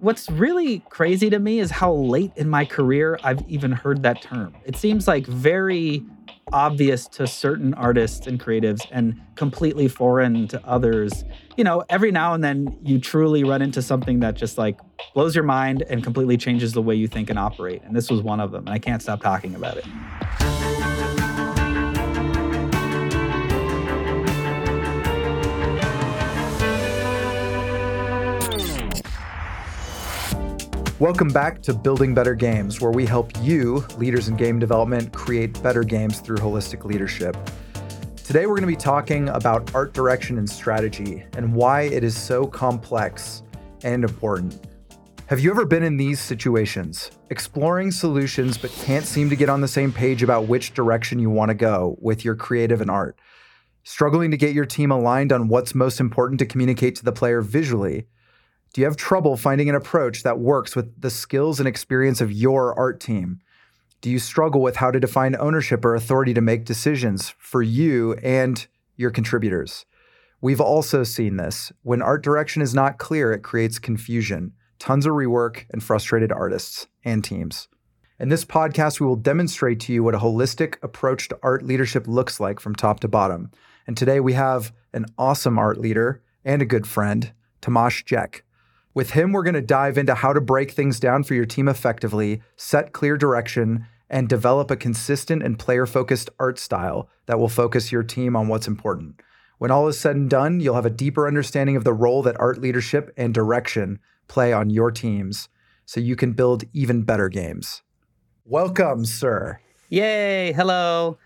what's really crazy to me is how late in my career I've even heard that term. It seems like very obvious to certain artists and creatives and completely foreign to others. You know, every now and then you truly run into something that just like blows your mind and completely changes the way you think and operate. And this was one of them. And I can't stop talking about it. Welcome back to Building Better Games, where we help you, leaders in game development, create better games through holistic leadership. Today, we're going to be talking about art direction and strategy and why it is so complex and important. Have you ever been in these situations, exploring solutions but can't seem to get on the same page about which direction you want to go with your creative and art? Struggling to get your team aligned on what's most important to communicate to the player visually? Do you have trouble finding an approach that works with the skills and experience of your art team? Do you struggle with how to define ownership or authority to make decisions for you and your contributors? We've also seen this. When art direction is not clear, it creates confusion, tons of rework, and frustrated artists and teams. In this podcast, we will demonstrate to you what a holistic approach to art leadership looks like from top to bottom. And today we have an awesome art leader and a good friend, Tomáš Jech. With him, we're going to dive into how to break things down for your team effectively, set clear direction, and develop a consistent and player focused art style that will focus your team on what's important. When all is said and done, you'll have a deeper understanding of the role that art leadership and direction play on your teams so you can build even better games. Welcome, sir. Yay, hello.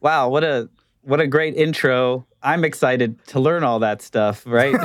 Wow, what a what a great intro. I'm excited to learn all that stuff, right?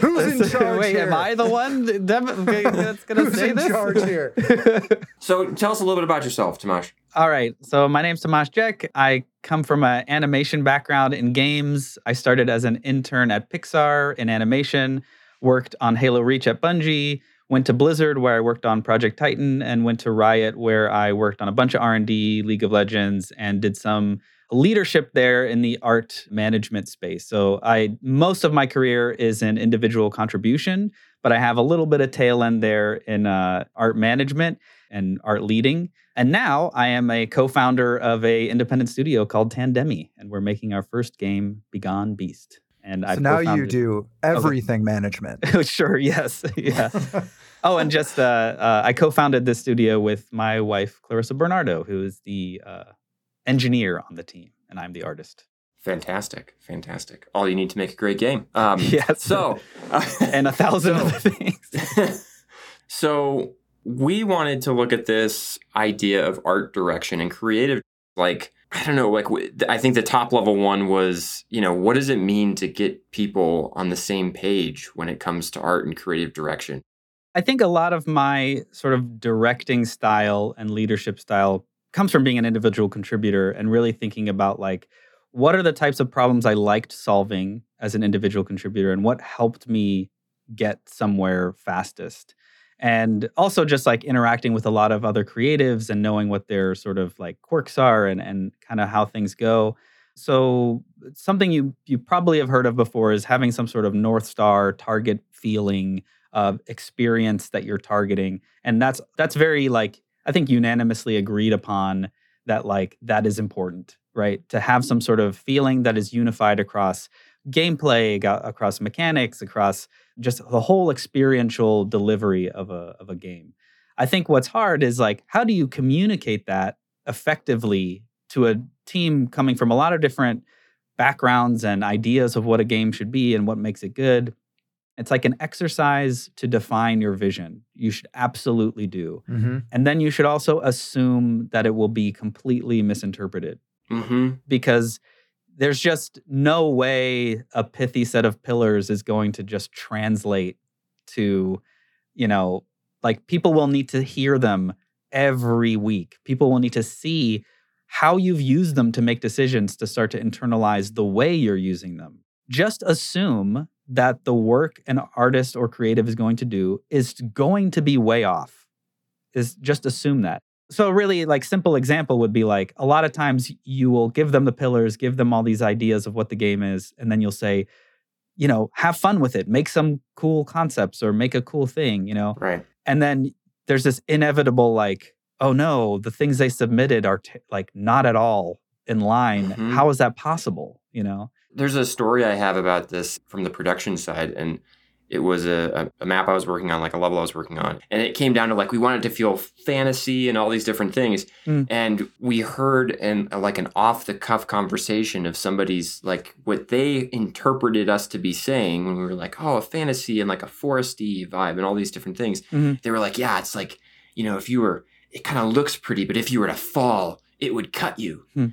Who's in charge Wait, here? am I the one that's going to Who's say in this? charge here? So tell us a little bit about yourself, Tomáš. All right. So my name's Tomáš Jech. I come from an animation background in games. I started as an intern at Pixar in animation, worked on Halo Reach at Bungie, went to Blizzard where I worked on Project Titan, and went to Riot where I worked on a bunch of R&D, League of Legends, and did some leadership there in the art management space. So I most of my career is in individual contribution, but I have a little bit of tail end there in uh, art management and art leading. And now I am a co-founder of a independent studio called Tandemi, and we're making our first game, Begone Beast. And So I've now you do everything management. sure, yes, yeah. oh, and just uh, uh, I co-founded this studio with my wife Clarissa Bernardo, who is the uh, engineer on the team, and I'm the artist. Fantastic, fantastic. All you need to make a great game. Um, Yes. So, And a thousand So- other things. so we wanted to look at this idea of art direction and creative. Like, I don't know. Like, I think the top level one was, you know, what does it mean to get people on the same page when it comes to art and creative direction? I think a lot of my sort of directing style and leadership style comes from being an individual contributor and really thinking about like what are the types of problems I liked solving as an individual contributor and what helped me get somewhere fastest. And also just like interacting with a lot of other creatives and knowing what their sort of like quirks are and and kind of how things go. So something you you probably have heard of before is having some sort of north star target feeling of experience that you're targeting and that's that's very like i think unanimously agreed upon that like that is important right? To have some sort of feeling that is unified across gameplay across mechanics across just the whole experiential delivery of a of a game. I think what's hard is like how do you communicate that effectively to a team coming from a lot of different backgrounds and ideas of what a game should be and what makes it good it's like an exercise to define your vision. You should absolutely do. hmm And then you should also assume that it will be completely misinterpreted Mm-hmm. because there's just no way a pithy set of pillars is going to just translate to, you know, like people will need to hear them every week. People will need to see how you've used them to make decisions to start to internalize the way you're using them. Just assume that the work an artist or creative is going to do is going to be way off. Is just assume that. So really like simple example would be like a lot of times you will give them the pillars, give them all these ideas of what the game is and then you'll say you know, have fun with it, make some cool concepts or make a cool thing, you know. Right. And then there's this inevitable like, oh no, the things they submitted are t- like not at all in line. Mhm. How is that possible? You know? There's a story I have about this from the production side, and it was a, a, map I was working on, like a level I was working on. And it came down to like we wanted to feel fantasy and all these different things. Mm. And we heard an like an off the cuff conversation of somebody's like what they interpreted us to be saying when we were like, oh, a fantasy and like a foresty vibe and all these different things. Mhm. They were like, yeah, it's like, you know, if you were, it kind of looks pretty, but if you were to fall, it would cut you. Hmm.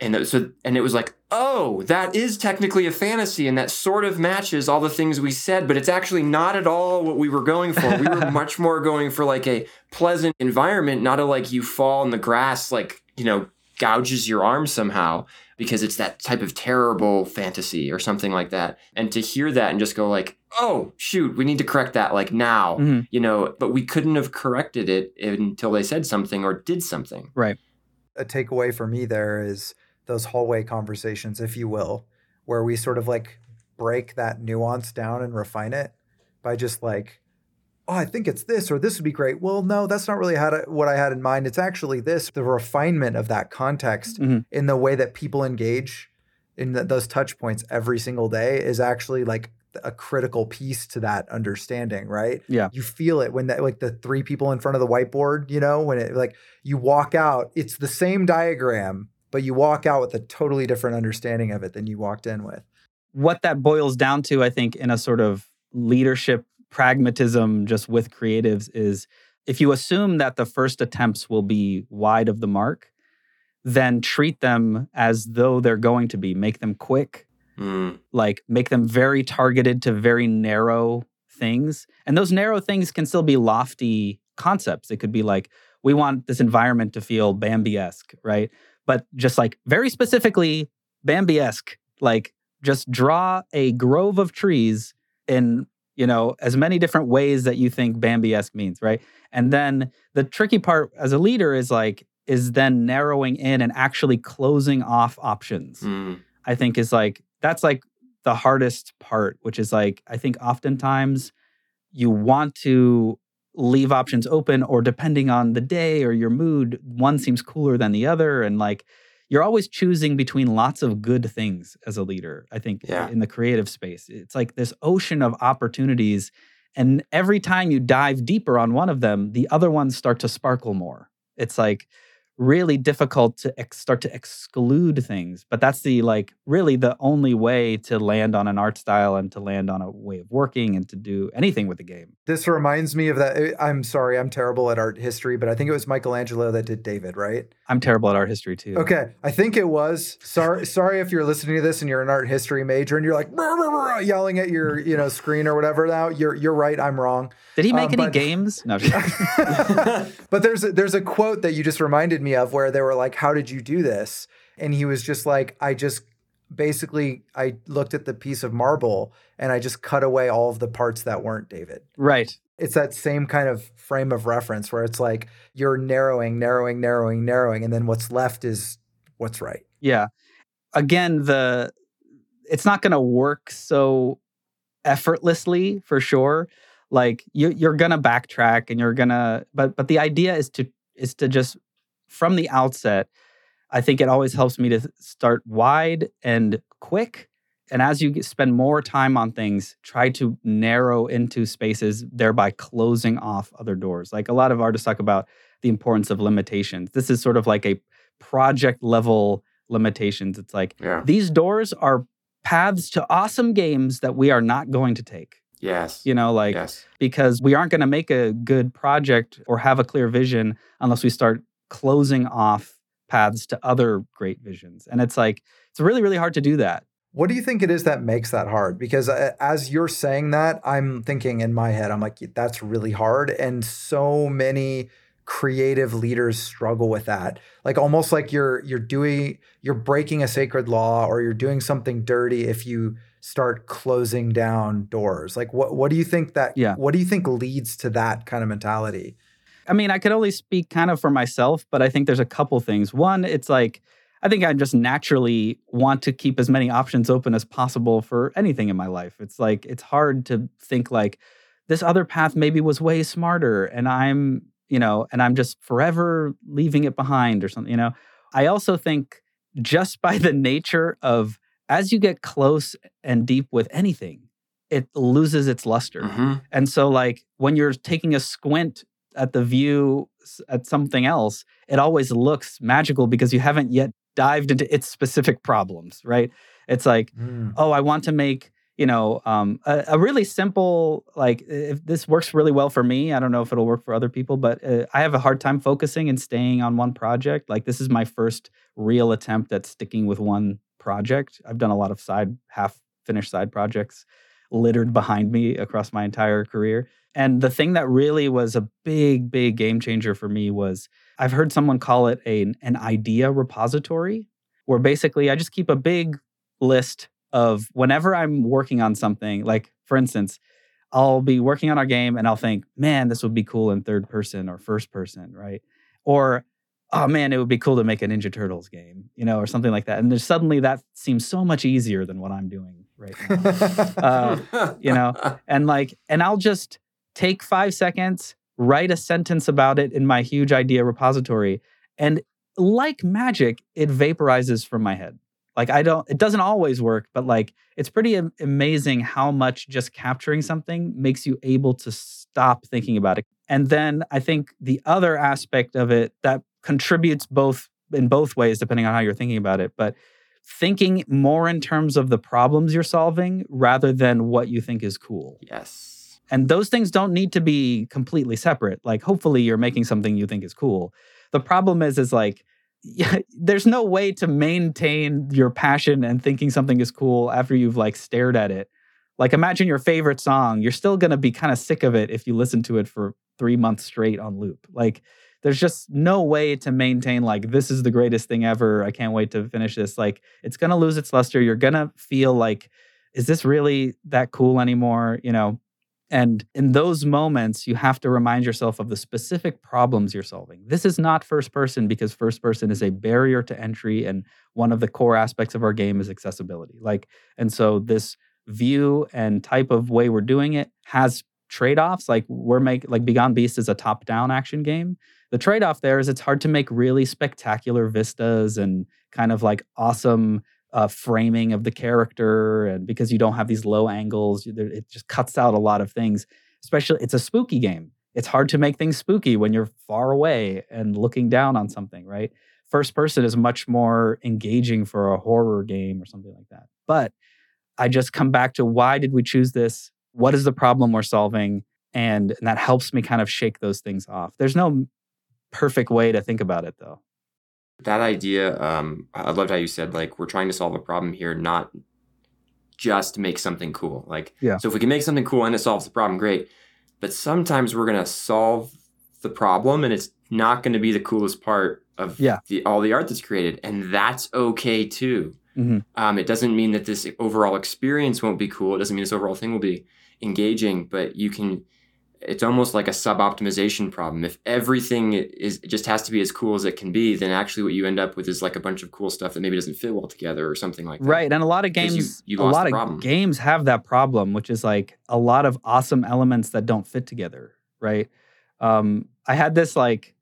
And that- so, and it was like, oh, that is technically a fantasy, and that sort of matches all the things we said, but it's actually not at all what we were going for. We were much more going for like a pleasant environment, not a like you fall in the grass, like you know, gouges your arm somehow because it's that type of terrible fantasy or something like that. And to hear that and just go like, oh shoot, we need to correct that like now, Mhm. you know. But we couldn't have corrected it until they said something or did something. Right. A takeaway for me there is those hallway conversations, if you will, where we sort of like break that nuance down and refine it by just like, oh, I think it's this or this would be great. Well, no, that's not really how to, what I had in mind. It's actually this. The refinement of that context Mhm. in the way that people engage in th- those touch points every single day is actually like a critical piece to that understanding, right? Yeah. You feel it when that like the three people in front of the whiteboard, you know, when it like you walk out, it's the same diagram, but you walk out with a totally different understanding of it than you walked in with. what that boils down to, I think, in a sort of leadership pragmatism just with creatives is if you assume that the first attempts will be wide of the mark, then treat them as though they're going to be. Make them quick, Mm, like make them very targeted to very narrow things. And those narrow things can still be lofty concepts. It could be like, we want this environment to feel Bambi esque, right? But just like very specifically Bambi esque, like just draw a grove of trees in, you know, as many different ways that you think Bambi esque means, right? And then the tricky part as a leader is like, is then narrowing in and actually closing off options. mm, I think is like that's like the hardest part, which is like I think oftentimes you want to leave options open or depending on the day or your mood, one seems cooler than the other and like you're always choosing between lots of good things as a leader. I think Yeah. in the creative space. It's like this ocean of opportunities and every time you dive deeper on one of them, the other ones start to sparkle more. It's like really difficult to ex- start to exclude things but that's the like really the only way to land on an art style and to land on a way of working and to do anything with the game This reminds me of that. eh, I'm sorry, I'm terrible at art history, but I think it was Michelangelo that did David, right? i'm terrible at art history too Okay, I think it was. Sorry, sorry if you're listening to this and you're an art history major and you're like "Brr, brr, brr," yelling at your you know screen or whatever. Now you're you're right. I'm wrong. did he make Um, any but- games no but there's a, there's a quote that you just reminded me of where they were like, "How did you do this?" And he was just like, "I just basically I looked at the piece of marble and I just cut away all of the parts that weren't David." right It's that same kind of frame of reference where it's like you're narrowing, narrowing, narrowing, narrowing, and then what's left is what's right. yeah again the it's not going to work so effortlessly for sure like you, you're going to backtrack and you're going to but but the idea is to is to just from the outset i think it always helps me to start wide and quick and as you spend more time on things try to narrow into spaces thereby closing off other doors like a lot of artists talk about the importance of limitations this is sort of like a project level limitations it's like yeah. these doors are paths to awesome games that we are not going to take Yes. you know like yes. because we aren't going to make a good project or have a clear vision unless we start closing off paths to other great visions and it's like it's really really hard to do that What do you think it is that makes that hard? Because uh, as you're saying that, I'm thinking in my head, I'm like, that's really hard. And so many creative leaders struggle with that. Like almost like you're you're doing you're breaking a sacred law or you're doing something dirty if you start closing down doors. Like what what do you think that Yeah. what do you think leads to that kind of mentality? I mean, I could only speak kind of for myself, but I think there's a couple things. One, it's like I think I just naturally want to keep as many options open as possible for anything in my life. It's like it's hard to think like this other path maybe was way smarter and I'm, you know, and I'm just forever leaving it behind or something, you know. I also think just by the nature of as you get close and deep with anything, it loses its luster. Mm-hmm. And so like when you're taking a squint at the view at something else, it always looks magical because you haven't yet dived into its specific problems, right? It's like, Mm. oh, I want to make you know um, a, a really simple like if this works really well for me. I don't know if it'll work for other people, but uh, I have a hard time focusing and staying on one project. Like this is my first real attempt at sticking with one project. I've done a lot of side half finished side projects littered behind me across my entire career. And the thing that really was a big, big game changer for me was I've heard someone call it a, an idea repository, where basically I just keep a big list of whenever I'm working on something, like for instance, I'll be working on our game and I'll think, man, this would be cool in third person or first person, right? Or, oh man, it would be cool to make a Ninja Turtles game, you know, or something like that. And then suddenly that seems so much easier than what I'm doing right now. Uh, you know, and like and i'll just take five seconds write a sentence about it in my huge idea repository and like magic it vaporizes from my head like i don't it doesn't always work but like it's pretty am- amazing how much just capturing something makes you able to stop thinking about it and then i think the other aspect of it that contributes both in both ways depending on how you're thinking about it but thinking more in terms of the problems you're solving rather than what you think is cool. yes. And those things don't need to be completely separate. Like hopefully you're making something you think is cool. The problem is is like yeah, there's no way to maintain your passion and thinking something is cool after you've like stared at it. Like imagine your favorite song, you're still going to be kind of sick of it if you listen to it for 3 months straight on loop. Like there's just no way to maintain like this is the greatest thing ever. I can't wait to finish this. Like it's going to lose its luster. You're going to feel like is this really that cool anymore, you know? And in those moments, you have to remind yourself of the specific problems you're solving. This is not first person because first person is a barrier to entry. And one of the core aspects of our game is accessibility. Like, and so this view and type of way we're doing it has trade-offs. Like we're making like Begone Beast is a top-down action game. The trade-off there is it's hard to make really spectacular vistas and kind of like awesome uh, framing of the character, and because you don't have these low angles, it just cuts out a lot of things. Especially, it's a spooky game. It's hard to make things spooky when you're far away and looking down on something, right? First person is much more engaging for a horror game or something like that. But I just come back to why did we choose this? What is the problem we're solving? And, and that helps me kind of shake those things off. There's no perfect way to think about it, though. That idea, um, I loved how you said like we're trying to solve a problem here, not just make something cool. Like, Yeah. so if we can make something cool and it solves the problem, great. But sometimes we're gonna solve the problem and it's not gonna be the coolest part of Yeah. the all the art that's created, and that's okay too. Mhm. Um, it doesn't mean that this overall experience won't be cool. It doesn't mean this overall thing will be engaging, but you can. It's almost like a sub-optimization problem. If everything is just has to be as cool as it can be, then actually what you end up with is like a bunch of cool stuff that maybe doesn't fit well together or something like that. Right. And a lot of games, you a lot of problem. games have that problem, which is like a lot of awesome elements that don't fit together. Right. Um, I had this like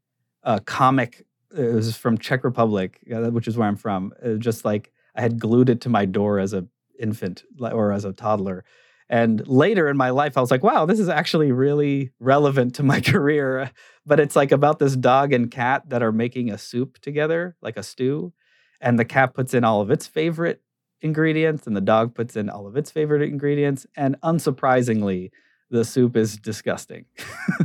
uh, comic. It was from Czech Republic, uh, which is where I'm from. Was just like I had glued it to my door as a infant or as a toddler. And later in my life, I was like, wow, this is actually really relevant to my career. But it's like about this dog and cat that are making a soup together, like a stew. And the cat puts in all of its favorite ingredients, and the dog puts in all of its favorite ingredients. And unsurprisingly, the soup is disgusting.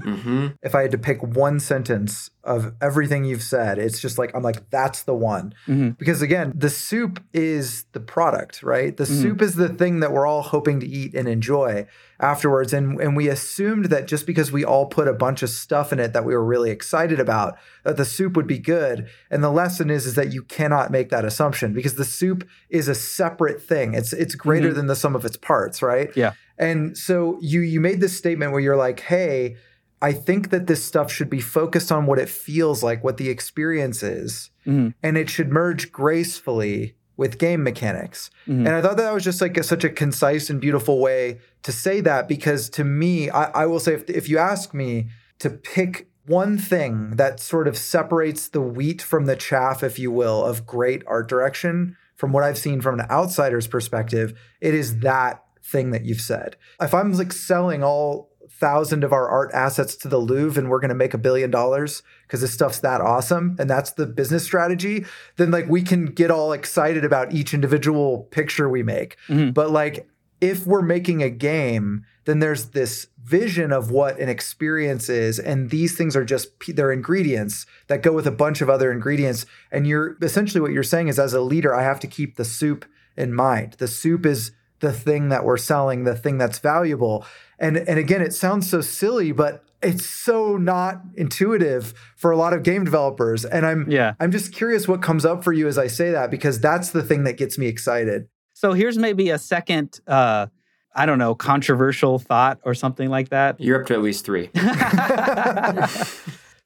hmm if I had to pick one sentence of everything you've said, it's just like I'm like that's the one. Mhm. Because again, the soup is the product, right? The Mhm. soup is the thing that we're all hoping to eat and enjoy afterwards. And and we assumed that just because we all put a bunch of stuff in it that we were really excited about, that the soup would be good. And the lesson is is that you cannot make that assumption because the soup is a separate thing. It's it's greater Mhm. than the sum of its parts, right? Yeah. And so you you made this statement where you're like, hey, I think that this stuff should be focused on what it feels like, what the experience is, mm-hmm. and it should merge gracefully with game mechanics. Mm-hmm. And I thought that was just like a, such a concise and beautiful way to say that because to me, I, I will say if, if you ask me to pick one thing that sort of separates the wheat from the chaff, if you will, of great art direction from what I've seen from an outsider's perspective, it is that thing that you've said. If I'm like selling all thousand of our art assets to the Louvre and we're going to make a billion dollars because this stuff's that awesome and that's the business strategy, then like we can get all excited about each individual picture we make. Mm-hmm. But like if we're making a game, then there's this vision of what an experience is and these things are just they're ingredients that go with a bunch of other ingredients and you're essentially what you're saying is as a leader I have to keep the soup in mind. The soup is the thing that we're selling, the thing that's valuable. And and again, it sounds so silly, but it's so not intuitive for a lot of game developers. And I'm yeah. I'm just curious what comes up for you as I say that because that's the thing that gets me excited. So here's maybe a second uh I don't know, controversial thought or something like that. You're up to at least three.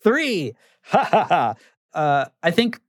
three. uh, I think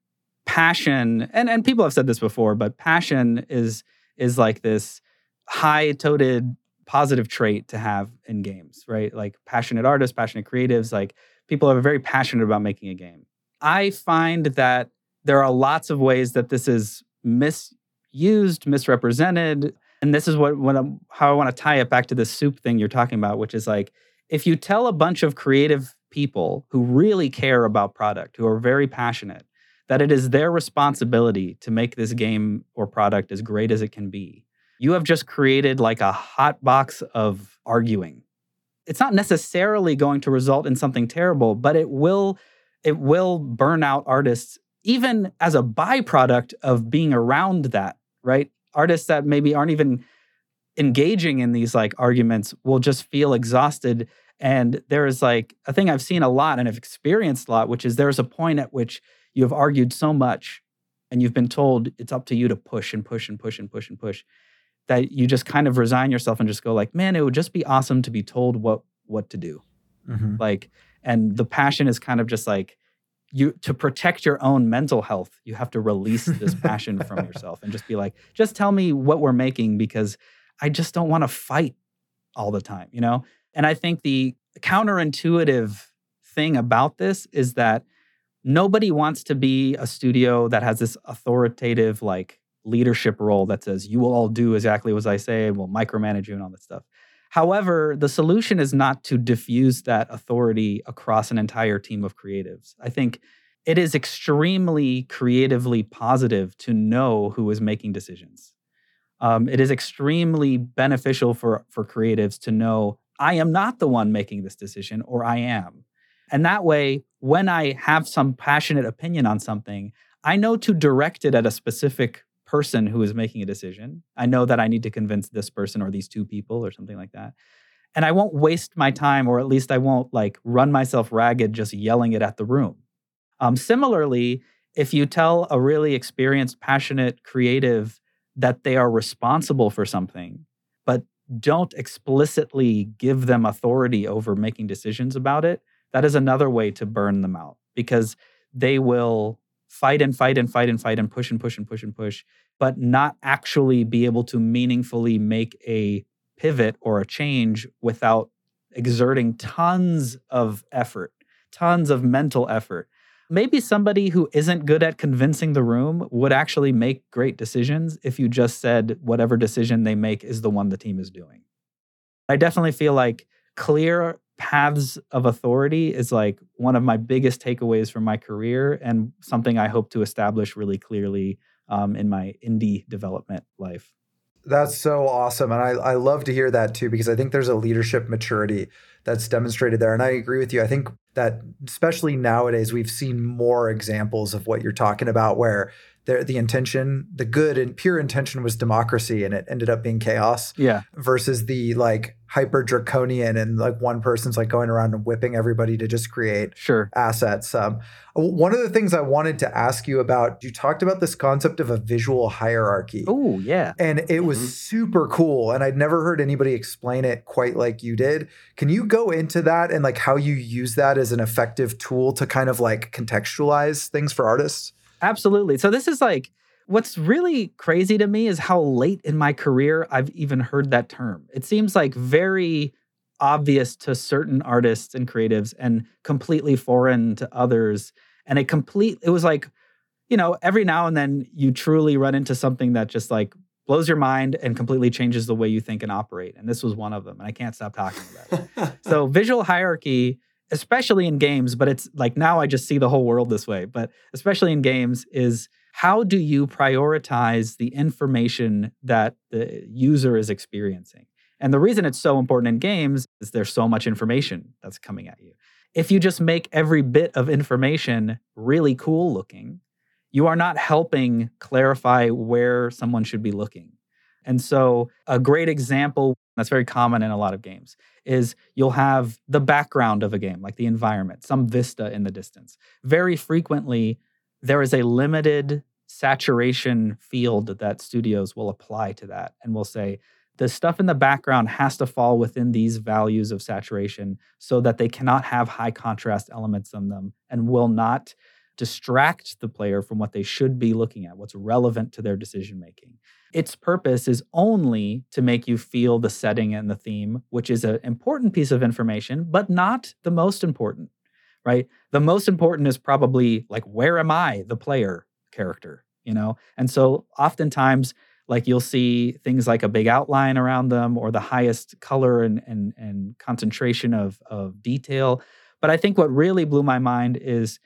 passion, and, and people have said this before, but passion is is like this high-toted positive trait to have in games, right? Like passionate artists, passionate creatives, like people are very passionate about making a game. I find that there are lots of ways that this is misused, misrepresented, and this is what, what how I want to tie it back to this soup thing you're talking about, which is like if you tell a bunch of creative people who really care about product, who are very passionate, that it is their responsibility to make this game or product as great as it can be, you have just created like a hot box of arguing. It's not necessarily going to result in something terrible, but it will it will burn out artists even as a byproduct of being around that, right? Artists that maybe aren't even engaging in these like arguments will just feel exhausted and there is like a thing I've seen a lot and I've experienced a lot, which is there's a point at which you have argued so much and you've been told it's up to you to push and push and push and push and push that you just kind of resign yourself and just go like, man, it would just be awesome to be told what what to do. Mm-hmm. Like, and the passion is kind of just like you to protect your own mental health, you have to release this passion from yourself and just be like, just tell me what we're making because I just don't want to fight all the time, you know? And I think the counterintuitive thing about this is that nobody wants to be a studio that has this authoritative like leadership role that says you will all do exactly as I say and we'll micromanage you and all that stuff. However, the solution is not to diffuse that authority across an entire team of creatives. I think it is extremely creatively positive to know who is making decisions. Um, it is extremely beneficial for, for creatives to know I am not the one making this decision, or I am. And that way, when I have some passionate opinion on something, I know to direct it at a specific person who is making a decision. I know that I need to convince this person or these two people or something like that. And I won't waste my time, or at least I won't like run myself ragged just yelling it at the room. Um, similarly, if you tell a really experienced, passionate creative that they are responsible for something, but don't explicitly give them authority over making decisions about it, that is another way to burn them out because they will fight and fight and fight and fight and push and push and push and push, but not actually be able to meaningfully make a pivot or a change without exerting tons of effort, tons of mental effort. Maybe somebody who isn't good at convincing the room would actually make great decisions if you just said whatever decision they make is the one the team is doing. I definitely feel like clear paths of authority is like one of my biggest takeaways from my career and something I hope to establish really clearly um, in my indie development life. That's so awesome. And I, I love to hear that too, because I think there's a leadership maturity that's demonstrated there. And I agree with you. I think that especially nowadays, we've seen more examples of what you're talking about where the, the intention, the good and pure intention was democracy and it ended up being chaos. Yeah. Versus the like hyper draconian and like one person's like going around and whipping everybody to just create sure assets. Um, one of the things I wanted to ask you about, you talked about this concept of a visual hierarchy. Oh, yeah. And it was mm-hmm. super cool. And I'd never heard anybody explain it quite like you did. Can you go into that and like how you use that as an effective tool to kind of like contextualize things for artists? Absolutely. So this is like what's really crazy to me is how late in my career I've even heard that term. It seems like very obvious to certain artists and creatives and completely foreign to others. And it complete it was like, you know, every now and then you truly run into something that just like blows your mind and completely changes the way you think and operate. And this was one of them. And I can't stop talking about it. so visual hierarchy especially in games, but it's like now I just see the whole world this way, but especially in games, is how do you prioritize the information that the user is experiencing? And the reason it's so important in games is there's so much information that's coming at you. If you just make every bit of information really cool looking, you are not helping clarify where someone should be looking. And so, a great example that's very common in a lot of games is you'll have the background of a game, like the environment, some vista in the distance. Very frequently, there is a limited saturation field that studios will apply to that and will say, the stuff in the background has to fall within these values of saturation so that they cannot have high contrast elements in them and will not distract the player from what they should be looking at, what's relevant to their decision making. Its purpose is only to make you feel the setting and the theme, which is an important piece of information, but not the most important, right? The most important is probably like, where am I, the player character, you know? And so oftentimes, like you'll see things like a big outline around them or the highest color and, and, and concentration of, of detail. But I think what really blew my mind is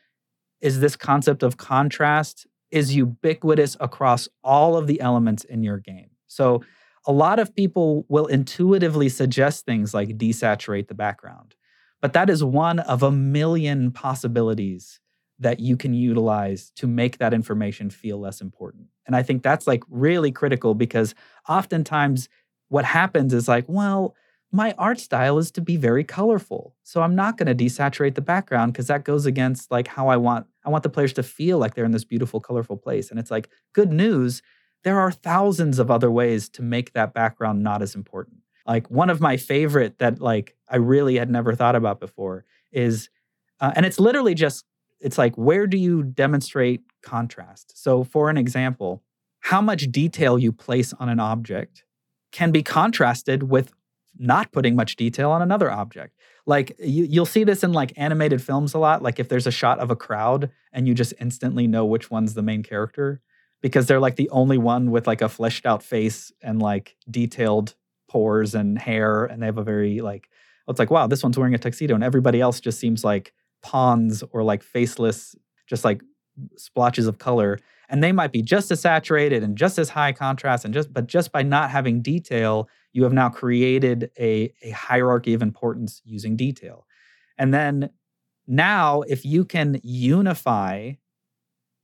is this concept of contrast is ubiquitous across all of the elements in your game. So a lot of people will intuitively suggest things like desaturate the background, but that is one of a million possibilities that you can utilize to make that information feel less important. And I think that's like really critical because oftentimes what happens is like, well, my art style is to be very colorful. So I'm not going to desaturate the background because that goes against like how I want I want the players to feel like they're in this beautiful colorful place. And it's like good news, there are thousands of other ways to make that background not as important. Like one of my favorite that like I really had never thought about before is uh, and it's literally just it's like where do you demonstrate contrast? So for an example, how much detail you place on an object can be contrasted with not putting much detail on another object. Like you, you'll see this in like animated films a lot. Like if there's a shot of a crowd and you just instantly know which one's the main character because they're like the only one with like a fleshed out face and like detailed pores and hair and they have a very like it's like wow this one's wearing a tuxedo and everybody else just seems like pawns or like faceless just like splotches of color and they might be just as saturated and just as high contrast and just but just by not having detail you have now created a, a hierarchy of importance using detail. And then now, if you can unify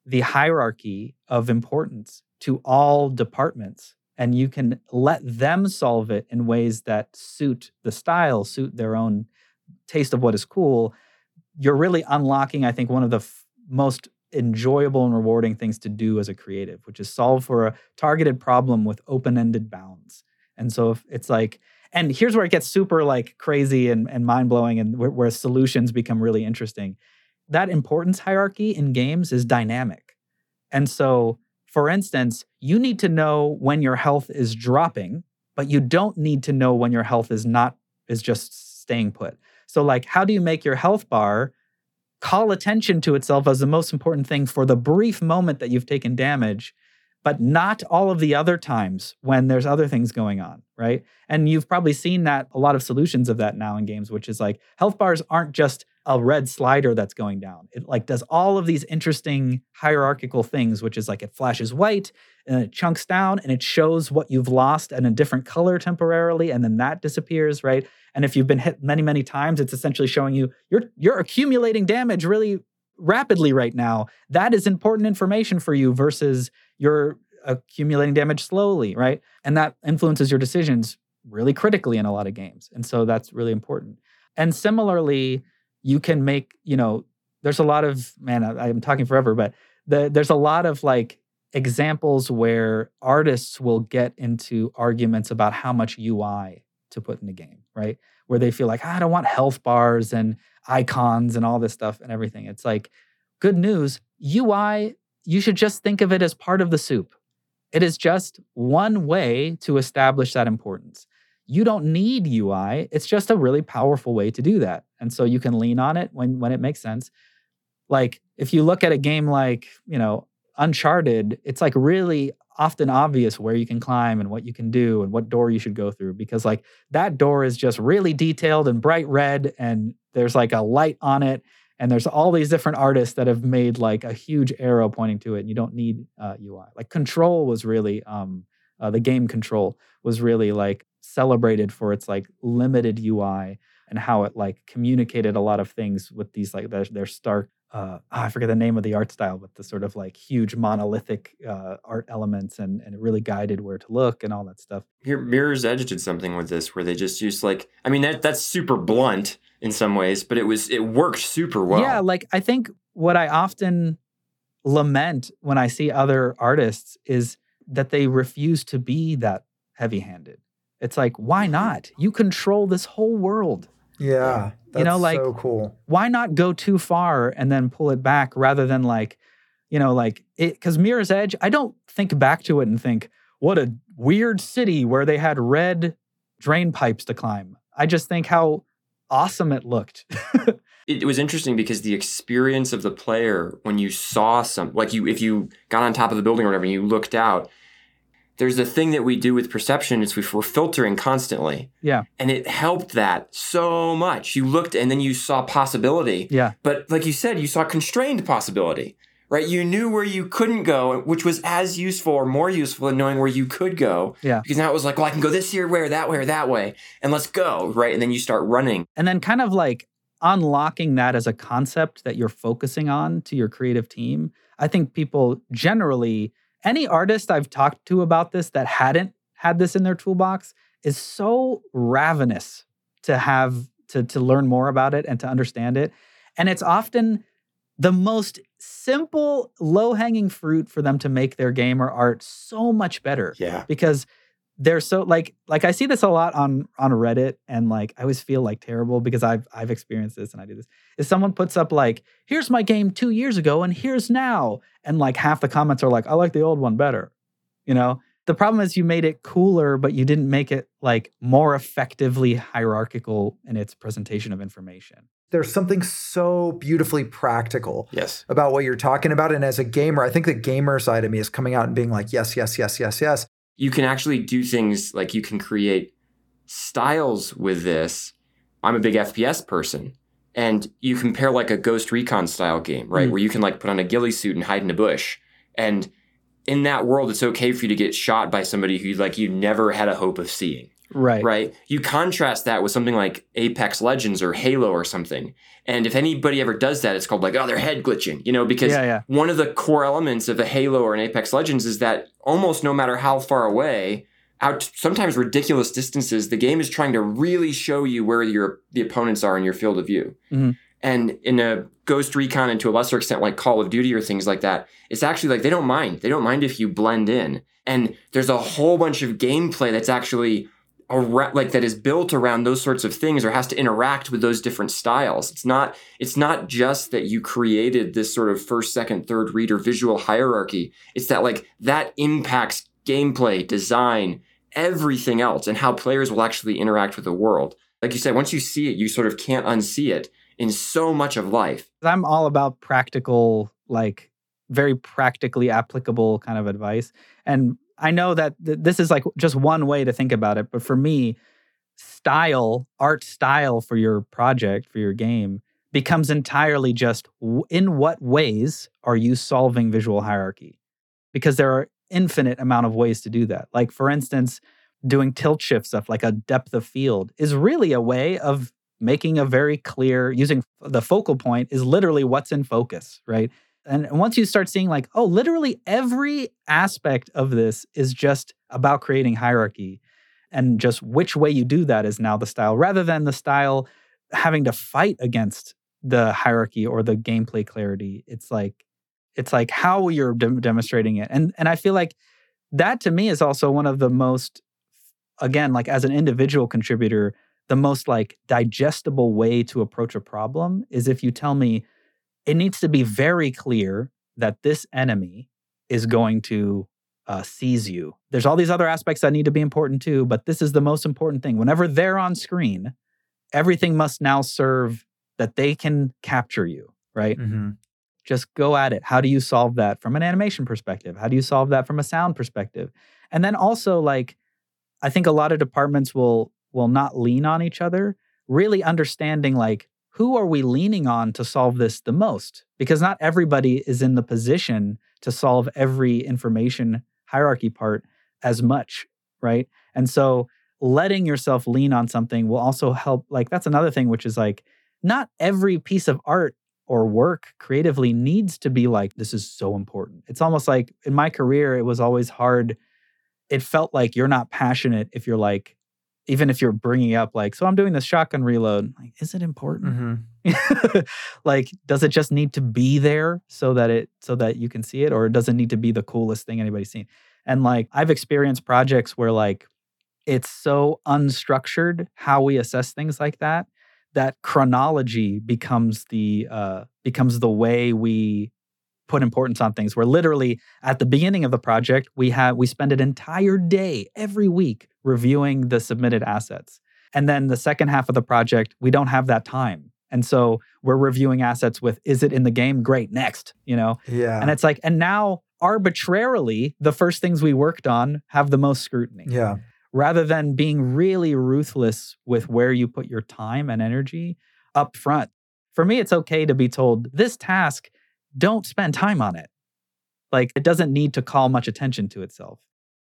the hierarchy of importance to all departments and you can let them solve it in ways that suit the style, suit their own taste of what is cool, you're really unlocking, I think, one of the f- most enjoyable and rewarding things to do as a creative, which is solve for a targeted problem with open ended bounds. And so if it's like, and here's where it gets super like crazy and, and mind blowing and where, where solutions become really interesting. That importance hierarchy in games is dynamic. And so, for instance, you need to know when your health is dropping, but you don't need to know when your health is not, is just staying put. So, like, how do you make your health bar call attention to itself as the most important thing for the brief moment that you've taken damage but not all of the other times when there's other things going on, right? And you've probably seen that a lot of solutions of that now in games, which is like health bars aren't just a red slider that's going down. It like does all of these interesting hierarchical things, which is like it flashes white and it chunks down and it shows what you've lost in a different color temporarily, and then that disappears, right? And if you've been hit many, many times, it's essentially showing you you're you're accumulating damage really rapidly right now, that is important information for you versus you're accumulating damage slowly, right? And that influences your decisions really critically in a lot of games. And so that's really important. And similarly, you can make, you know, there's a lot of, man, I, am talking forever, but the, there's a lot of like examples where artists will get into arguments about how much UI to put in the game, right? Where they feel like, ah, I don't want health bars and icons and all this stuff and everything. It's like, good news, UI, you should just think of it as part of the soup. It is just one way to establish that importance. You don't need UI. It's just a really powerful way to do that. And so you can lean on it when when it makes sense. Like if you look at a game like, you know, Uncharted, it's like really often obvious where you can climb and what you can do and what door you should go through because like that door is just really detailed and bright red and there's like a light on it and there's all these different artists that have made like a huge arrow pointing to it and you don't need uh, ui like control was really um, uh, the game control was really like celebrated for its like limited ui and how it like communicated a lot of things with these like their, their stark uh, oh, I forget the name of the art style, but the sort of like huge monolithic uh, art elements, and and it really guided where to look and all that stuff. Here, Mirror's Edge did something with this, where they just used like, I mean, that that's super blunt in some ways, but it was it worked super well. Yeah, like I think what I often lament when I see other artists is that they refuse to be that heavy-handed. It's like, why not? You control this whole world. Yeah you know, like so cool. Why not go too far and then pull it back rather than like, you know, like it because Mirror's Edge, I don't think back to it and think, what a weird city where they had red drain pipes to climb. I just think how awesome it looked. it, was interesting because the experience of the player when you saw some like you if you got on top of the building or whatever and you looked out there's a thing that we do with perception is we're filtering constantly. Yeah. And it helped that so much. You looked and then you saw possibility. Yeah. But like you said, you saw constrained possibility, right? You knew where you couldn't go, which was as useful or more useful than knowing where you could go. Yeah. Because now it was like, well, I can go this here, where, that way, or that way, and let's go, right? And then you start running. And then kind of like unlocking that as a concept that you're focusing on to your creative team. I think people generally any artist I've talked to about this that hadn't had this in their toolbox is so ravenous to have to to learn more about it and to understand it. And it's often the most simple, low-hanging fruit for them to make their game or art so much better. Yeah. Because they're so like like I see this a lot on on Reddit and like I always feel like terrible because I've I've experienced this and I do this. Is someone puts up like here's my game 2 years ago and here's now and like half the comments are like I like the old one better. You know? The problem is you made it cooler but you didn't make it like more effectively hierarchical in its presentation of information. There's something so beautifully practical yes. about what you're talking about. And as a gamer, I think the gamer side of me is coming out and being like, yes, yes, yes, yes, yes you can actually do things like you can create styles with this. I'm a big FPS person. And you compare like a Ghost Recon style game, right? Mm. Where you can like put on a ghillie suit and hide in a bush. And in that world, it's okay for you to get shot by somebody who like you never had a hope of seeing. Right. Right. You contrast that with something like Apex Legends or Halo or something. And if anybody ever does that, it's called like, oh, they're head glitching, you know, because yeah, yeah. one of the core elements of a Halo or an Apex Legends is that almost no matter how far away, out sometimes ridiculous distances, the game is trying to really show you where your the opponents are in your field of view. Mm-hmm. And in a Ghost Recon and to a lesser extent like Call of Duty or things like that, it's actually like they don't mind. They don't mind if you blend in. And there's a whole bunch of gameplay that's actually around, like that is built around those sorts of things or has to interact with those different styles. It's not it's not just that you created this sort of first, second, third reader visual hierarchy. It's that like that impacts gameplay, design, everything else and how players will actually interact with the world. Like you said, once you see it, you sort of can't unsee it in so much of life. I'm all about practical like very practically applicable kind of advice. And I know that th- this is like just one way to think about it, but for me, style, art style for your project, for your game, becomes entirely just w- in what ways are you solving visual hierarchy? Because there are infinite amount of ways to do that. Like for instance, doing tilt shift stuff like a depth of field is really a way of making a very clear using the focal point is literally what's in focus, right? And once you start seeing like, oh, literally every aspect of this is just about creating hierarchy and just which way you do that is now the style rather than the style having to fight against the hierarchy or the gameplay clarity. It's like it's like how you're de- demonstrating it. And and I feel like that to me is also one of the most again like as an individual contributor the most like digestible way to approach a problem is if you tell me it needs to be very clear that this enemy is going to uh, seize you. There's all these other aspects that need to be important too, but this is the most important thing. Whenever they're on screen, everything must now serve that they can capture you, right? Mm-hmm. Just go at it. How do you solve that from an animation perspective? How do you solve that from a sound perspective? And then also like I think a lot of departments will will not lean on each other, really understanding like who are we leaning on to solve this the most? Because not everybody is in the position to solve every information hierarchy part as much, right? And so letting yourself lean on something will also help like that's another thing which is like not every piece of art or work creatively needs to be like this is so important. It's almost like in my career it was always hard it felt like you're not passionate if you're like even if you're bringing up like so i'm doing this shotgun reload like is it important Mm-hmm. like does it just need to be there so that it so that you can see it or does it need to be the coolest thing anybody's seen and like i've experienced projects where like it's so unstructured how we assess things like that that chronology becomes the uh becomes the way we put importance on things where literally at the beginning of the project we have we spend an entire day every week reviewing the submitted assets and then the second half of the project we don't have that time and so we're reviewing assets with is it in the game great next you know Yeah. and it's like and now arbitrarily the first things we worked on have the most scrutiny yeah. rather than being really ruthless with where you put your time and energy up front. For me, it's okay to be told this task, don't spend time on it. Like it doesn't need to call much attention to itself.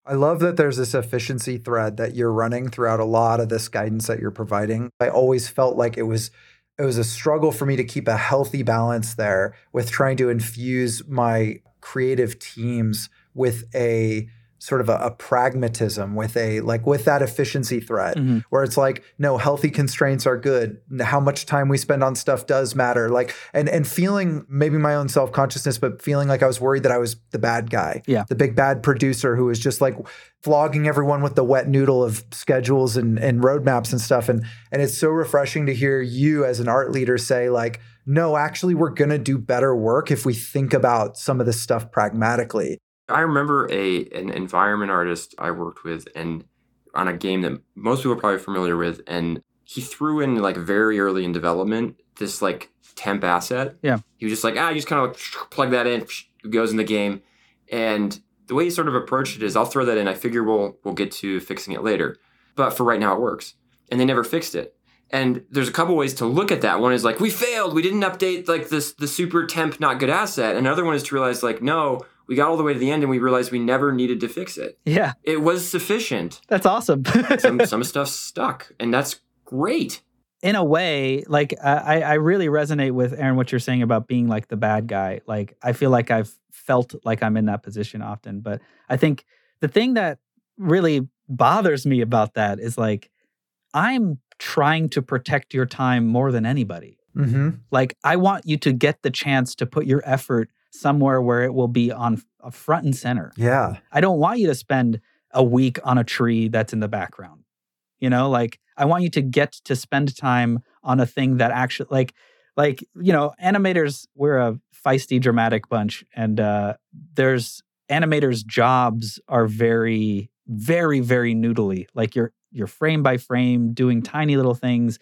I love that there's this efficiency thread that you're running throughout a lot of this guidance that you're providing. I always felt like it was it was a struggle for me to keep a healthy balance there with trying to infuse my creative teams with a sort of a, a pragmatism with a like with that efficiency thread Mhm. where it's like no healthy constraints are good how much time we spend on stuff does matter like and and feeling maybe my own self-consciousness but feeling like i was worried that i was the bad guy Yeah. the big bad producer who was just like flogging everyone with the wet noodle of schedules and and roadmaps and stuff and and it's so refreshing to hear you as an art leader say like no actually we're going to do better work if we think about some of this stuff pragmatically I remember a an environment artist I worked with and on a game that most people are probably familiar with and he threw in like very early in development this like temp asset. Yeah. He was just like, ah, you just kind of like plug that in, it goes in the game. And the way he sort of approached it is I'll throw that in. I figure we'll we'll get to fixing it later. But for right now it works. And they never fixed it. And there's a couple ways to look at that. One is like, we failed. We didn't update like this the super temp not good asset. Another one is to realize like, no, we got all the way to the end and we realized we never needed to fix it. Yeah, It was sufficient. that's awesome. Some some stuff stuck, and that's great. in a way, like I, I really resonate with Aaron what you're saying about being like the bad guy. Like I feel like I've felt like I'm in that position often, but I think the thing that really bothers me about that is like I'm trying to protect your time more than anybody. mm-hmm. Like I want you to get the chance to put your effort somewhere where it will be on a front and center. yeah I don't want you to spend a week on a tree that's in the background. You know, like I want you to get to spend time on a thing that actually like like, you know, animators we're a feisty dramatic bunch and uh there's animators jobs are very very very noodly. Like you're you're frame by frame doing tiny little things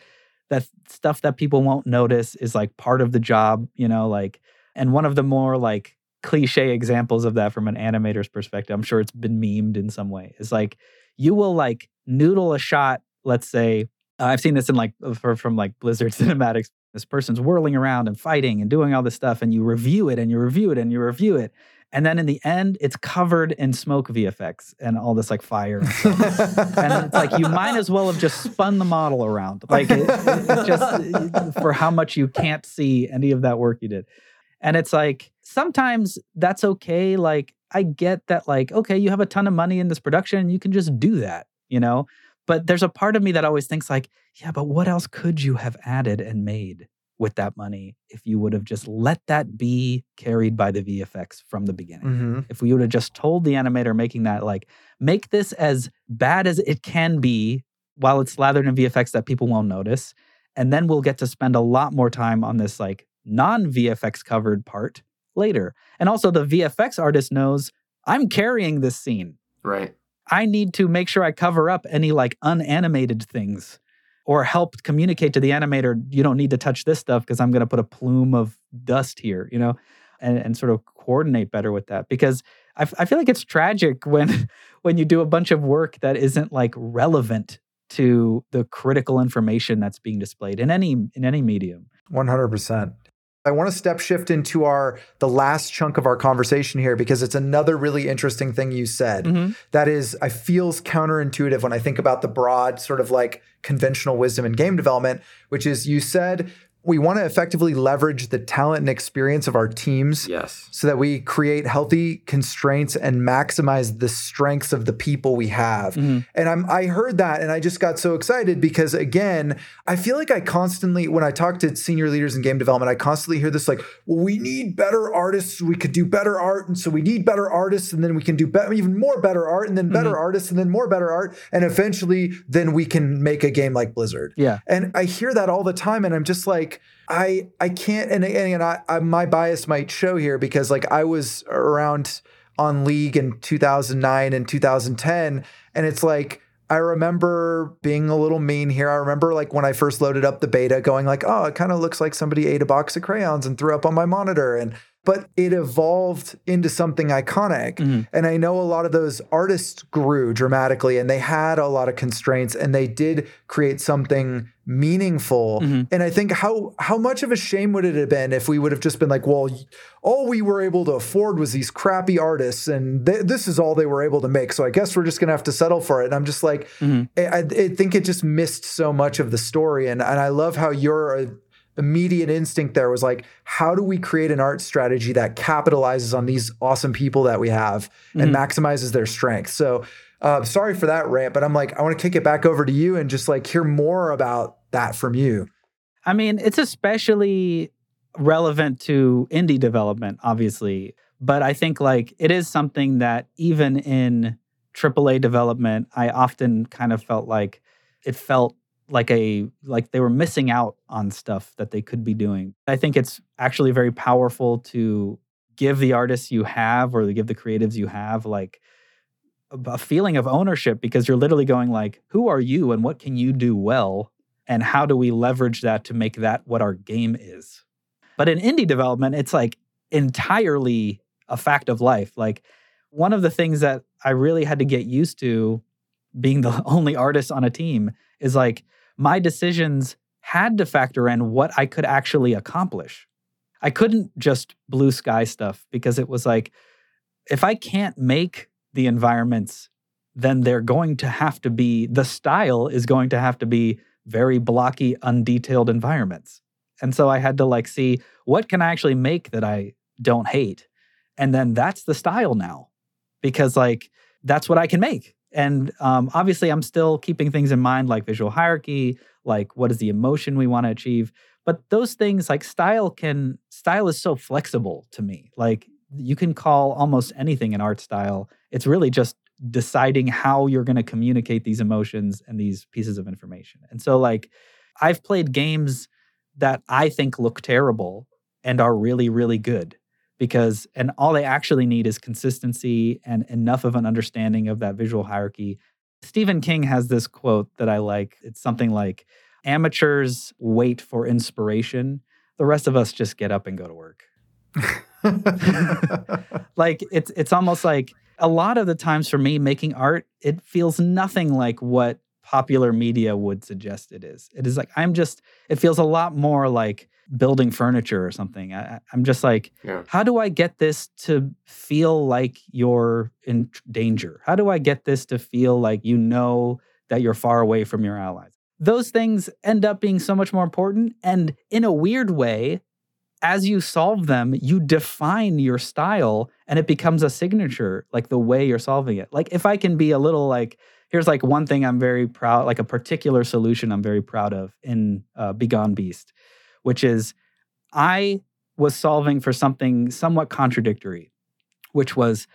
that stuff that people won't notice is like part of the job, you know, like and one of the more like cliche examples of that from an animator's perspective, I'm sure it's been memed in some way, is like you will like noodle a shot, let's say, uh, I've seen this in like for, from like Blizzard cinematics. This person's whirling around and fighting and doing all this stuff, and you review it and you review it and you review it. And then in the end, it's covered in smoke VFX and all this like fire. And, it's like you might as well have just spun the model around, like it, it just for how much you can't see any of that work you did. And it's like sometimes that's okay. Like I get that, like okay, you have a ton of money in this production, you can just do that, you know. But there's a part of me that always thinks like, yeah, but what else could you have added and made? with that money if you would have just let that be carried by the VFX from the beginning. Mm-hmm. If we would have just told the animator making that, like, make this as bad as it can be while it's slathered in VFX that people won't notice. And then we'll get to spend a lot more time on this, like, non VFX covered part later. And also, the VFX artist knows I'm carrying this scene. Right. I need to make sure I cover up any like unanimated things or help communicate to the animator, you don't need to touch this stuff because I'm going to put a plume of dust here, you know, and, and sort of coordinate better with that. Because I, f- I feel like it's tragic when when you do a bunch of work that isn't like relevant to the critical information that's being displayed in any in any medium. 100%. I want to step shift into our the last chunk of our conversation here because it's another really interesting thing you said. Mm-hmm. That is I feels counterintuitive when I think about the broad sort of like conventional wisdom in game development, which is you said we want to effectively leverage the talent and experience of our teams Yes. so that we create healthy constraints and maximize the strengths of the people we have. Mm-hmm. And I'm I heard that and I just got so excited because again, I feel like I constantly when I talk to senior leaders in game development, I constantly hear this like, well, we need better artists, we could do better art and so we need better artists and then we can do better even more better art and then better Mhm. artists and then more better art and eventually then we can make a game like Blizzard. Yeah. And I hear that all the time, and I'm just like, I I can't. And and I, I my bias might show here because like I was around on League in 2009 and 2010, and it's like. I remember being a little mean here. I remember like when I first loaded up the beta going like, "Oh, it kind of looks like somebody ate a box of crayons and threw up on my monitor." And but it evolved into something iconic. Mhm. And I know a lot of those artists grew dramatically and they had a lot of constraints and they did create something meaningful. Mhm. And I think how how much of a shame would it have been if we would have just been like, well, all we were able to afford was these crappy artists and th- this is all they were able to make. So I guess we're just going to have to settle for it. And I'm just like Mhm. I, I think it just missed so much of the story and and I love how your uh, immediate instinct there was like how do we create an art strategy that capitalizes on these awesome people that we have and Mhm. maximizes their strength? so uh, sorry for that rant but i'm like i want to kick it back over to you and just like hear more about that from you I mean, it's especially relevant to indie development, obviously. But I think like it is something that even in AAA development, I often kind of felt like it felt like a like they were missing out on stuff that they could be doing. I think it's actually very powerful to give the artists you have or give the creatives you have like a a feeling of ownership because you're literally going like who are you and what can you do well? And how do we leverage that to make that what our game is? But in indie development it's like entirely a fact of life. Like one of the things that i really had to get used to being the only artist on a team is like my decisions had to factor in what i could actually accomplish i couldn't just blue sky stuff because it was like if i can't make the environments then they're going to have to be the style is going to have to be very blocky, undetailed environments. And so I had to like see what can I actually make that I don't hate. And then that's the style now because like that's what I can make. And um, obviously, I'm still keeping things in mind like visual hierarchy, like what is the emotion we want to achieve. But those things like style can, style is so flexible to me. Like you can call almost anything an art style. It's really just deciding how you're going to communicate these emotions and these pieces of information. And so, like, I've played games that I think look terrible and are really, really good because, and all they actually need is consistency and enough of an understanding of that visual hierarchy. Stephen King has this quote that I like. It's something like, amateurs wait for inspiration. The rest of us just get up and go to work. like it's it's almost like a lot of the times for me making art it feels nothing like what popular media would suggest it is it is like i'm just it feels a lot more like building furniture or something. I, am just like, yeah. how do I get this to feel like you're in danger? How do I get this to feel like you know that you're far away from your allies? Those things end up being so much more important. And in a weird way, as you solve them, you define your style and it becomes a signature, like the way you're solving it. Like if I can be a little like, here's like one thing I'm very proud, like a particular solution I'm very proud of in uh, Begone Beast, which is I was solving for something somewhat contradictory, which was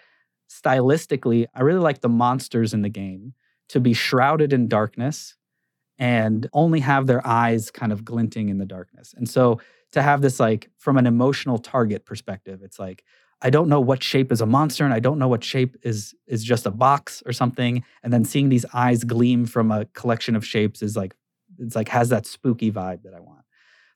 stylistically, I really like the monsters in the game to be shrouded in darkness and only have their eyes kind of glinting in the darkness. And so to have this like from an emotional target perspective, it's like I don't know what shape is a monster and I don't know what shape is is just a box or something. And then seeing these eyes gleam from a collection of shapes is like it's like has that spooky vibe that I want.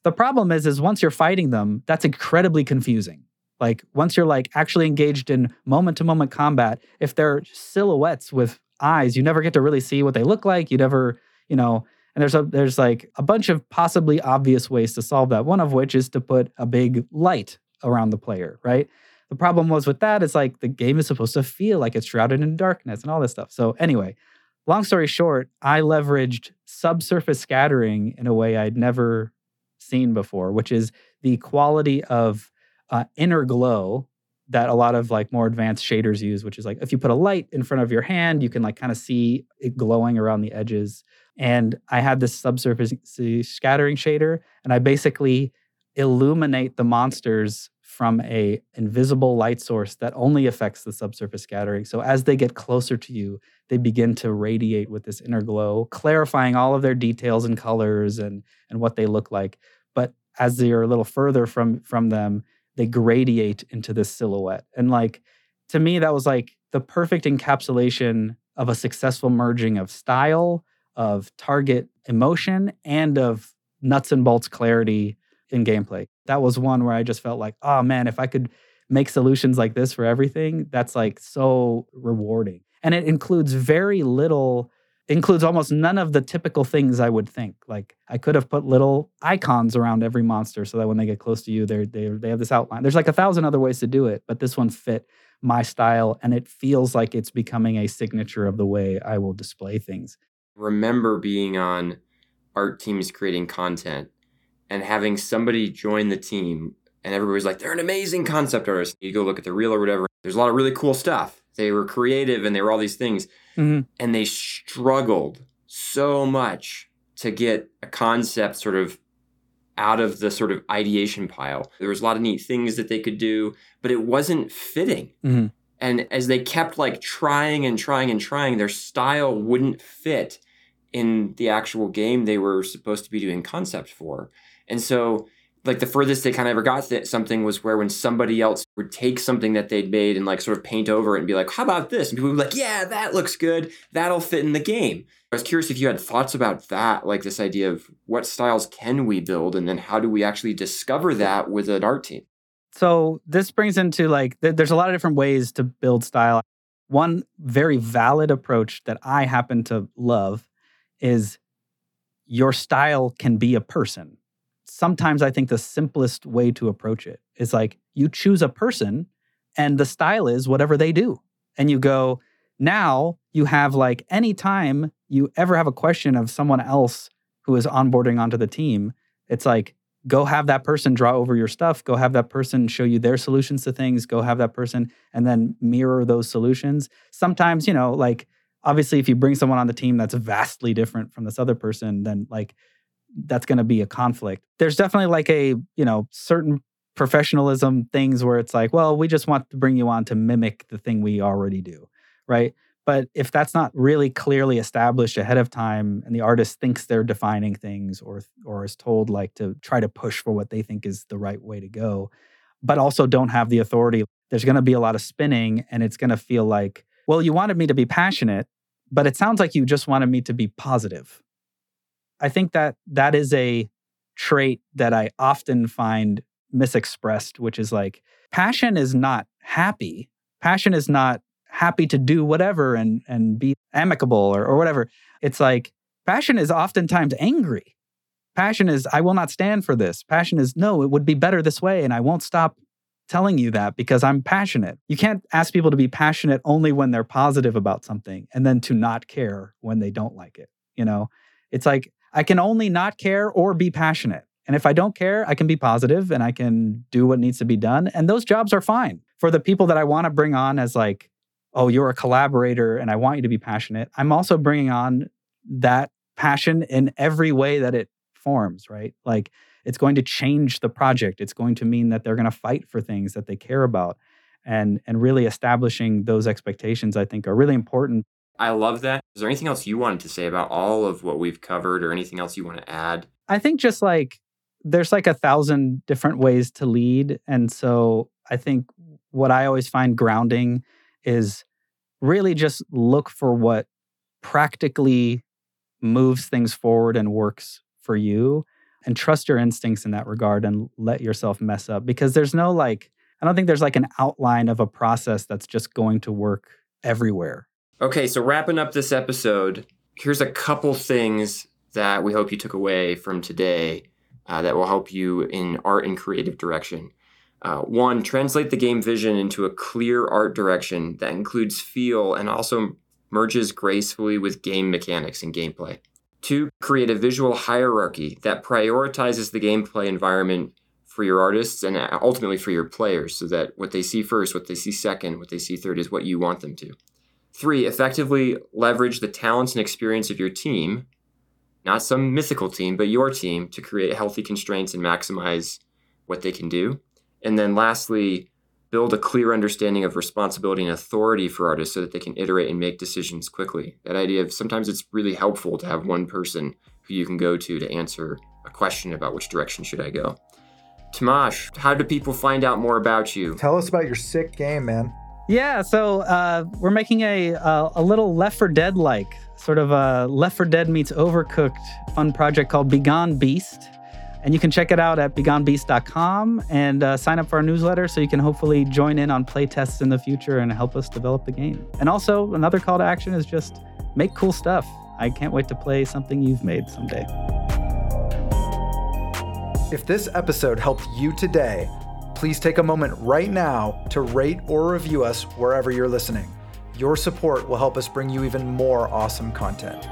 The problem is is once you're fighting them, that's incredibly confusing. Like once you're like actually engaged in moment to moment combat, if they're silhouettes with eyes, you never get to really see what they look like. You never, you know, and there's a there's like a bunch of possibly obvious ways to solve that. One of which is to put a big light around the player, right? The problem was with that is like the game is supposed to feel like it's shrouded in darkness and all this stuff. So anyway, long story short, I leveraged subsurface scattering in a way I'd never seen before, which is the quality of uh, inner glow that a lot of like more advanced shaders use, which is like if you put a light in front of your hand, you can like kind of see it glowing around the edges. And I had this subsurface scattering shader, and I basically illuminate the monsters from a invisible light source that only affects the subsurface scattering. So as they get closer to you, they begin to radiate with this inner glow, clarifying all of their details and colors and and what they look like. But as they're a little further from from them, they gradiate into this silhouette. And like to me that was like the perfect encapsulation of a successful merging of style, of target emotion and of nuts and bolts clarity in gameplay. That was one where I just felt like, oh man, if I could make solutions like this for everything, that's like so rewarding. And it includes very little, includes almost none of the typical things I would think. Like I could have put little icons around every monster so that when they get close to you, they they they have this outline. There's like a thousand other ways to do it, but this one fit my style and it feels like it's becoming a signature of the way I will display things. Remember being on art teams creating content and having somebody join the team and everybody's like, they're an amazing concept artist. You go look at the reel or whatever. There's a lot of really cool stuff. They were creative and they were all these things. Mm-hmm. And they struggled so much to get a concept sort of out of the sort of ideation pile. There was a lot of neat things that they could do, but it wasn't fitting. Mm-hmm. And as they kept like trying and trying and trying, their style wouldn't fit in the actual game they were supposed to be doing concept for. And so, like the furthest they kind of ever got th- something was where when somebody else would take something that they'd made and like sort of paint over it and be like, "How about this?" and people would be like, "Yeah, that looks good. That'll fit in the game." I was curious if you had thoughts about that, like this idea of what styles can we build, and then how do we actually discover that with an art team. So this brings into like th- there's a lot of different ways to build style. One very valid approach that I happen to love is your style can be a person sometimes I think the simplest way to approach it is like you choose a person and the style is whatever they do. And you go, now you have like anytime you ever have a question of someone else who is onboarding onto the team, it's like, go have that person draw over your stuff, go have that person show you their solutions to things, go have that person and then mirror those solutions. Sometimes, you know, like obviously if you bring someone on the team that's vastly different from this other person, then like that's going to be a conflict. There's definitely like a, you know, certain professionalism things where it's like, well, we just want to bring you on to mimic the thing we already do, right? But if that's not really clearly established ahead of time and the artist thinks they're defining things or or is told like to try to push for what they think is the right way to go, but also don't have the authority, there's going to be a lot of spinning and it's going to feel like, well, you wanted me to be passionate, but it sounds like you just wanted me to be positive I think that that is a trait that I often find misexpressed, which is like passion is not happy. Passion is not happy to do whatever and and be amicable or, or whatever. It's like passion is oftentimes angry. Passion is, I will not stand for this. Passion is, no, it would be better this way. And I won't stop telling you that because I'm passionate. You can't ask people to be passionate only when they're positive about something and then to not care when they don't like it. You know, it's like I can only not care or be passionate. And if I don't care, I can be positive and I can do what needs to be done. And those jobs are fine. For the people that I want to bring on as like, oh, you're a collaborator and I want you to be passionate, I'm also bringing on that passion in every way that it forms, right? Like it's going to change the project. It's going to mean that they're going to fight for things that they care about. And, and really establishing those expectations, I think, are really important. I love that. Is there anything else you wanted to say about all of what we've covered or anything else you want to add? I think just like there's like a thousand different ways to lead. And so I think what I always find grounding is really just look for what practically moves things forward and works for you and trust your instincts in that regard and let yourself mess up because there's no like I don't think there's like an outline of a process that's just going to work everywhere. Okay, so wrapping up this episode, here's a couple things that we hope you took away from today uh, that will help you in art and creative direction. Uh, one, translate the game vision into a clear art direction that includes feel and also merges gracefully with game mechanics and gameplay. Two, create a visual hierarchy that prioritizes the gameplay environment for your artists and ultimately for your players so that what they see first, what they see second, what they see third is what you want them to. Three, effectively leverage the talents and experience of your team, not some mythical team, but your team, to create healthy constraints and maximize what they can do. And then lastly, build a clear understanding of responsibility and authority for artists so that they can iterate and make decisions quickly. That idea of sometimes it's really helpful to have one person who you can go to to answer a question about which direction should I go. Tomáš, how do people find out more about you? Tell us about your sick game, man. Yeah, so uh, we're making a, a, a little Left 4 Dead like sort of a Left 4 Dead meets Overcooked fun project called Begone Beast. And you can check it out at begonebeast.com and uh, sign up for our newsletter so you can hopefully join in on playtests in the future and help us develop the game. And also, another call to action is just make cool stuff. I can't wait to play something you've made someday. If this episode helped you today, please take a moment right now to rate or review us wherever you're listening. Your support will help us bring you even more awesome content.